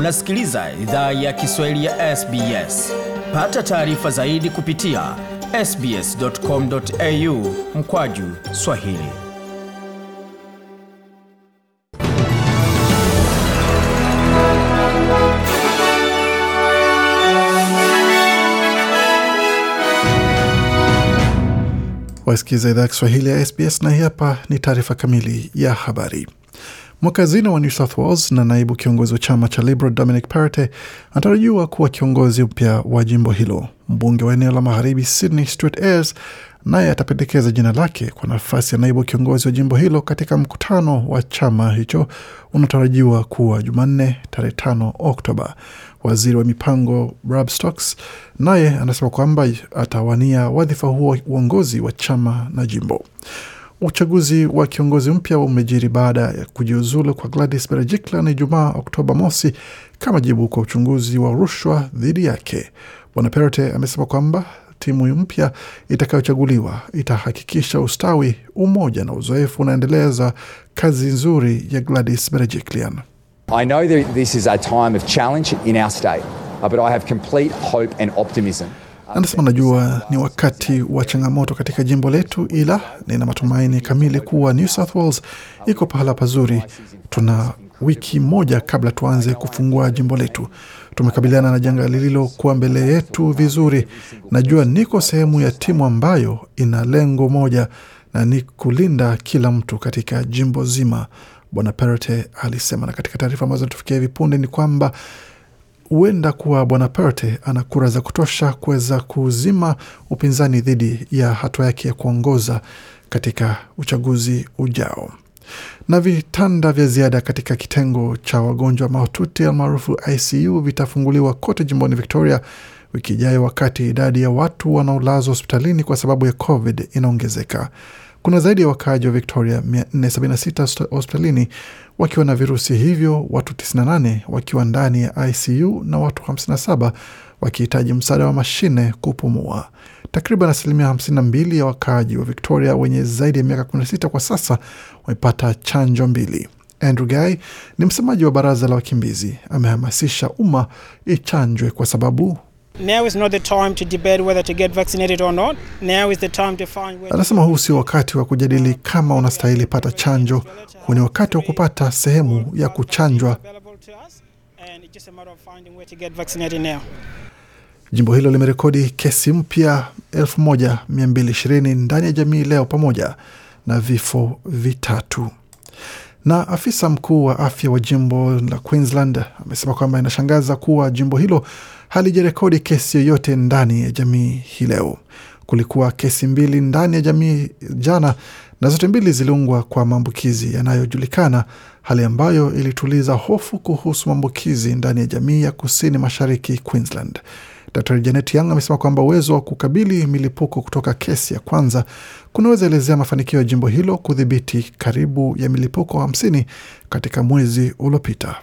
Unasikiliza idhaa ya Kiswahili ya SBS. Pata taarifa zaidi kupitia sbs.com.au mkwaju Swahili. Wasikiliza idhaa ya Kiswahili ya SBS na hii hapa ni taarifa kamili ya habari. Mwakazina wa New South Wales na naibu kiongozi wa chama cha Liberal Dominic Perrottet anatarajiwa kuwa kiongozi mpya wa jimbo hilo. Mbunge wa eneo la magharibi Sydney Stuart Ayres naye atapendekeza jina lake kwa nafasi ya naibu kiongozi wa jimbo hilo katika mkutano wa chama hicho unaotarajiwa kuwa Jumanne tarehe tano Oktoba. Waziri wa mipango Rob Stocks naye anasema kwamba atawania wadhifa huo uongozi wa chama na jimbo. Uchaguzi wa kiongozi mpya umejiri baada ya kujiuzulu kwa Gladys Berejiklian Ijumaa Oktoba mosi kama jibu kwa uchunguzi wa rushwa dhidi yake. Bwana perote amesema kwamba timu mpya itakayochaguliwa itahakikisha ustawi, umoja na uzoefu unaendeleza kazi nzuri ya Gladys Berejiklian. I know that this is a time of challenge in our state, but I have complete hope and optimism. Anasema najua ni wakati wa changamoto katika jimbo letu, ila nina matumaini kamili kuwa New South Wales iko pahala pazuri. Tuna wiki moja kabla tuanze kufungua jimbo letu. Tumekabiliana na janga lililokuwa mbele yetu vizuri. Najua niko sehemu ya timu ambayo ina lengo moja na ni kulinda kila mtu katika jimbo zima, Bwana Perrottet alisema. Na katika taarifa ambazo tufikia hivi punde ni kwamba huenda kuwa bwana Perte ana kura za kutosha kuweza kuzima upinzani dhidi ya hatua yake ya kuongoza katika uchaguzi ujao. Na vitanda vya ziada katika kitengo cha wagonjwa mahututi almaarufu ICU vitafunguliwa kote jimboni Victoria wiki ijayo, wakati idadi ya watu wanaolazwa hospitalini kwa sababu ya COVID inaongezeka. Kuna zaidi ya wakaaji wa Victoria 476 hospitalini wakiwa na virusi hivyo, watu 98 wakiwa ndani ya ICU na watu 57 wakihitaji msaada wa mashine kupumua. Takriban asilimia 52 ya wakaaji wa Victoria wenye zaidi ya miaka 16 kwa sasa wamepata chanjo mbili. Andrew Guy ni msemaji wa baraza la wakimbizi, amehamasisha umma ichanjwe kwa sababu Now is not the time to debate whether to get vaccinated or not. Now is the time to find where Anasema huu sio wakati wa kujadili kama unastahili pata chanjo. Huu ni wakati wa kupata sehemu ya kuchanjwa. available to us and it's just a matter of finding where to get vaccinated now. Jimbo hilo limerekodi kesi mpya 1220 ndani ya jamii leo pamoja na vifo vitatu. Na afisa mkuu wa afya wa jimbo la Queensland amesema kwamba inashangaza kuwa jimbo hilo halijarekodi kesi yoyote ndani ya jamii hii leo. Kulikuwa kesi mbili ndani ya jamii jana na zote mbili ziliungwa kwa maambukizi yanayojulikana, hali ambayo ilituliza hofu kuhusu maambukizi ndani ya jamii ya kusini mashariki Queensland. Dr Janet Young amesema kwamba uwezo wa kukabili milipuko kutoka kesi ya kwanza kunaweza elezea mafanikio ya jimbo hilo kudhibiti karibu ya milipuko hamsini katika mwezi uliopita.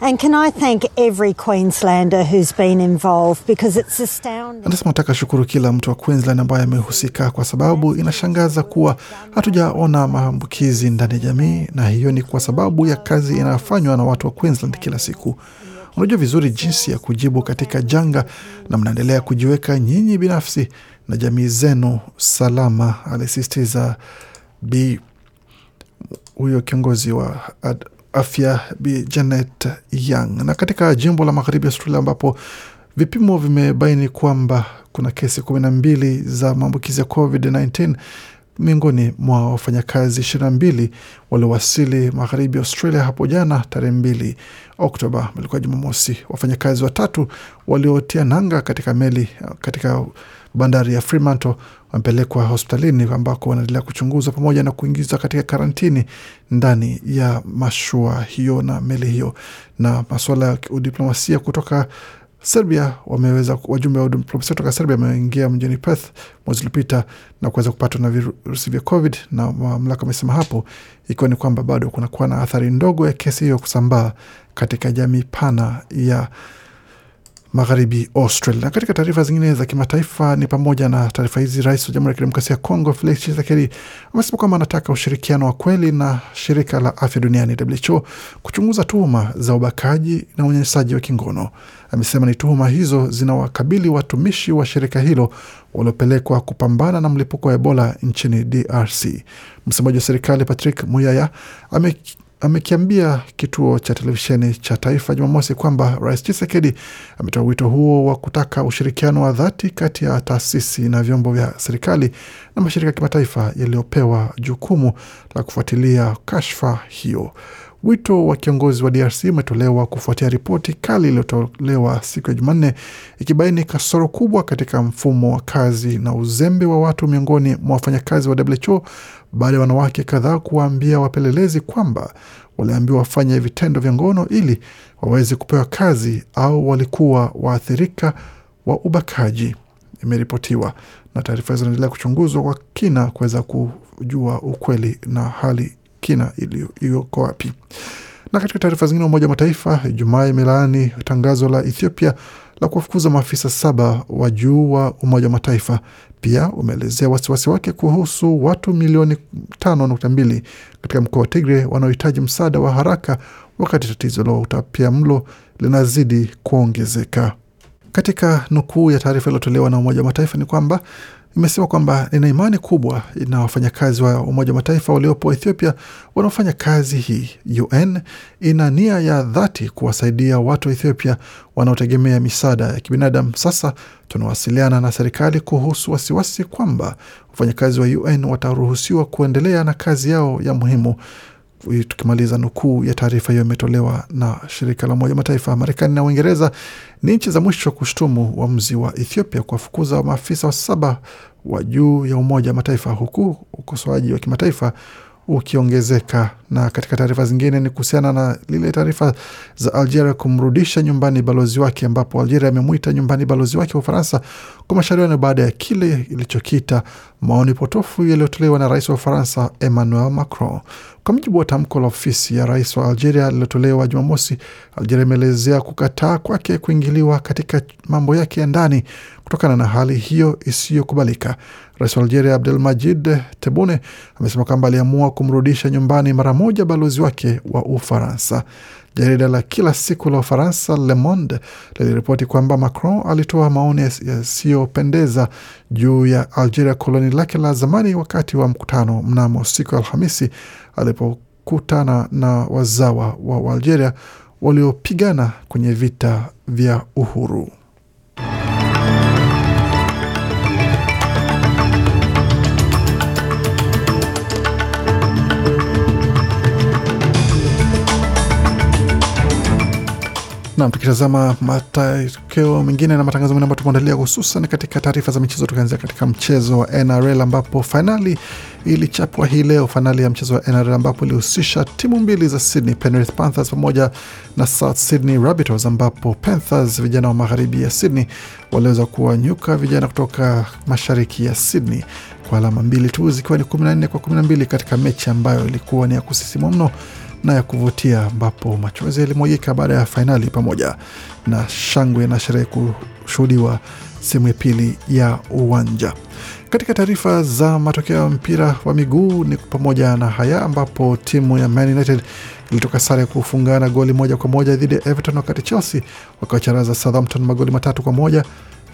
And can I thank every Queenslander who's been involved because it's astounding. Anasema nataka shukuru kila mtu wa Queensland ambaye amehusika kwa sababu inashangaza kuwa hatujaona maambukizi ndani ya jamii, na hiyo ni kwa sababu ya kazi inayofanywa na watu wa Queensland kila siku. Unajua vizuri jinsi ya kujibu katika janga na mnaendelea kujiweka nyinyi binafsi na jamii zenu salama, alisisitiza Bi huyo kiongozi wa afya Bi Janet Young. Na katika jimbo la magharibi Australia ambapo vipimo vimebaini kwamba kuna kesi kumi na mbili za maambukizi ya COVID-19 miongoni mwa wafanyakazi ishirini na mbili waliowasili magharibi Australia hapo jana tarehe mbili Oktoba, ilikuwa Jumamosi. Wafanyakazi watatu waliotia nanga katika meli katika bandari ya Fremantle wamepelekwa hospitalini ambako wanaendelea kuchunguzwa pamoja na kuingizwa katika karantini ndani ya mashua hiyo na meli hiyo. Na masuala ya udiplomasia kutoka Serbia wameweza, wajumbe wa diplomasia kutoka Serbia wameingia mjini Perth mwezi uliopita na kuweza kupatwa na virusi vya COVID, na mamlaka wamesema hapo, ikiwa ni kwamba bado kunakuwa na athari ndogo ya kesi hiyo kusambaa katika jamii pana ya magharibi Australia. Na katika taarifa zingine za kimataifa ni pamoja na taarifa hizi, rais wa Jamhuri ya Kidemokrasia ya Kongo Felix Tshisekedi amesema kwamba anataka ushirikiano wa kweli na shirika la afya duniani WHO kuchunguza tuhuma za ubakaji na unyanyasaji wa kingono. Amesema ni tuhuma hizo zinawakabili watumishi wa shirika hilo waliopelekwa kupambana na mlipuko wa Ebola nchini DRC. Msemaji wa serikali Patrick Muyaya ame amekiambia kituo cha televisheni cha taifa Jumamosi kwamba Rais Chisekedi ametoa wito huo wa kutaka ushirikiano wa dhati kati ya taasisi na vyombo vya serikali na mashirika ya kimataifa yaliyopewa jukumu la kufuatilia kashfa hiyo. Wito wa kiongozi wa DRC umetolewa kufuatia ripoti kali iliyotolewa siku ya Jumanne ikibaini kasoro kubwa katika mfumo wa kazi na uzembe wa watu miongoni mwa wafanyakazi wa WHO baada ya wanawake kadhaa kuwaambia wapelelezi kwamba waliambiwa wafanye vitendo vya ngono ili waweze kupewa kazi au walikuwa waathirika wa ubakaji, imeripotiwa. Na taarifa hizo zinaendelea kuchunguzwa kwa kina kuweza kujua ukweli na hali kina iliyoko wapi. Na katika taarifa zingine, Umoja wa Mataifa Ijumaa imelaani tangazo la Ethiopia la kuwafukuza maafisa saba wa juu wa Umoja wa Mataifa. Pia umeelezea wasiwasi wake kuhusu watu milioni tano nukta mbili katika mkoa wa Tigre wanaohitaji msaada wa haraka, wakati tatizo la utapia mlo linazidi kuongezeka. Katika nukuu ya taarifa iliyotolewa na Umoja wa Mataifa ni kwamba imesema kwamba ina imani kubwa na wafanyakazi wa Umoja wa Mataifa waliopo Ethiopia wanaofanya kazi hii. UN ina nia ya dhati kuwasaidia watu wa Ethiopia wanaotegemea misaada ya kibinadamu. Sasa tunawasiliana na serikali kuhusu wasiwasi kwamba wafanyakazi wa UN wataruhusiwa kuendelea na kazi yao ya muhimu. Tukimaliza nukuu ya taarifa hiyo imetolewa na shirika la Umoja Mataifa. Marekani na Uingereza ni nchi za mwisho kushtumu uamuzi wa Ethiopia kuwafukuza maafisa wa saba wa juu ya Umoja Mataifa, huku ukosoaji wa kimataifa ukiongezeka. Na katika taarifa zingine ni kuhusiana na lile taarifa za Algeria kumrudisha nyumbani balozi wake, ambapo Algeria amemwita nyumbani balozi wake wa Ufaransa kwa mashauriano baada ya kile ilichokita maoni potofu yaliyotolewa na rais wa Ufaransa Emmanuel Macron. Kwa mujibu wa tamko la ofisi ya rais wa Algeria lililotolewa Jumamosi, Algeria imeelezea kukataa kwake kuingiliwa katika mambo yake ya ndani kutokana na hali hiyo isiyokubalika. Rais wa Algeria Abdelmajid Tebboune amesema kwamba aliamua kumrudisha nyumbani mara moja balozi wake wa Ufaransa. Jarida la kila siku la Ufaransa Le Monde liliripoti kwamba Macron alitoa maoni yasiyopendeza juu ya Algeria, koloni lake la zamani, wakati wa mkutano mnamo siku ya Alhamisi alipokutana na wazawa wa Algeria waliopigana kwenye vita vya uhuru. Nam, tukitazama matokeo mengine na matangazo mengine ambayo tumeandalia, hususan katika taarifa za michezo, tukianzia katika mchezo wa NRL ambapo fainali ilichapwa hii leo, fainali ya mchezo wa NRL ambapo ilihusisha timu mbili za Sydney, Penrith Panthers pamoja na South Sydney Rabbitohs, ambapo Panthers vijana wa magharibi ya Sydney waliweza kuwanyuka vijana kutoka mashariki ya Sydney kwa alama mbili tu zikiwa ni 14 kwa 12 katika mechi ambayo ilikuwa ni ya kusisimua mno na ya kuvutia ambapo machozi yalimwagika baada ya fainali pamoja na shangwe na sherehe kushuhudiwa sehemu ya pili ya uwanja. Katika taarifa za matokeo ya mpira wa miguu ni pamoja na haya ambapo timu ya Man United ilitoka sare ya kufungana goli moja kwa moja dhidi ya Everton, wakati Chelsea wakawacharaza Southampton magoli matatu kwa moja.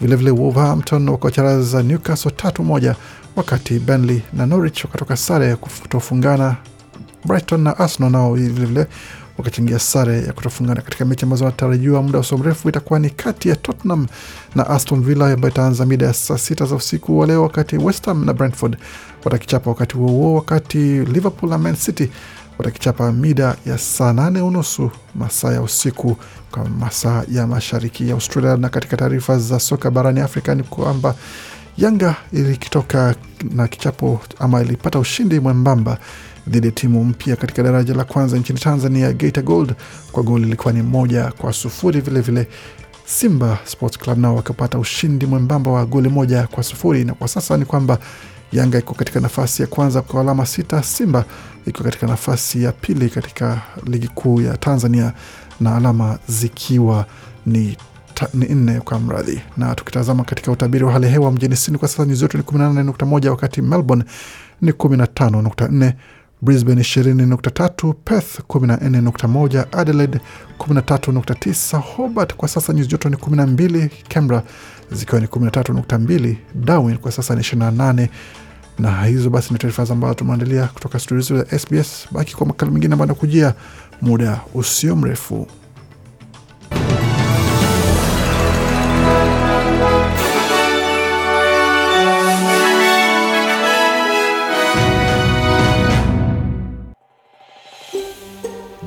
Vilevile Wolverhampton wakawacharaza Newcastle tatu moja, wakati Burnley na Norwich wakatoka sare ya kutofungana Brighton na Arsenal nao vilevile wakachangia sare ya kutofungana katika mechi ambazo wanatarajiwa muda usio mrefu itakuwa ni kati ya Tottenham na Aston Villa ambayo itaanza mida ya saa sita za usiku wa leo, wakati West Ham na Brentford watakichapa wakati huo huo, wakati Liverpool na Man City watakichapa mida ya saa nane unusu masaa ya usiku kwa masaa ya mashariki ya Australia. Na katika taarifa za soka barani Afrika ni kwamba Yanga ilikitoka na kichapo ama ilipata ushindi mwembamba dhidi ya timu mpya katika daraja la kwanza nchini Tanzania, Geita Gold, kwa goli ilikuwa ni moja kwa sufuri. Vilevile Simba Sports Club nao wakapata ushindi mwembamba wa goli moja kwa sufuri, na kwa sasa ni kwamba Yanga iko katika nafasi ya kwanza kwa alama sita, Simba iko katika nafasi ya pili katika ligi kuu ya Tanzania na alama zikiwa ni ni nne kwa mradhi. Na tukitazama katika utabiri wa hali ya hewa mjini Sydney kwa sasa nyuzi joto ni 18.1 wakati Melbourne ni 15.4 Brisbane 20.3, Perth 14.1, Adelaide 13.9, Hobart kwa sasa nyuzi joto ni 12, Canberra zikiwa ni 13.2, Darwin kwa sasa ni 28 na hizo basi ni taarifa ambazo tumeandalia kutoka studio za SBS. Baki kwa makala mengine ambayo anakujia muda usio mrefu.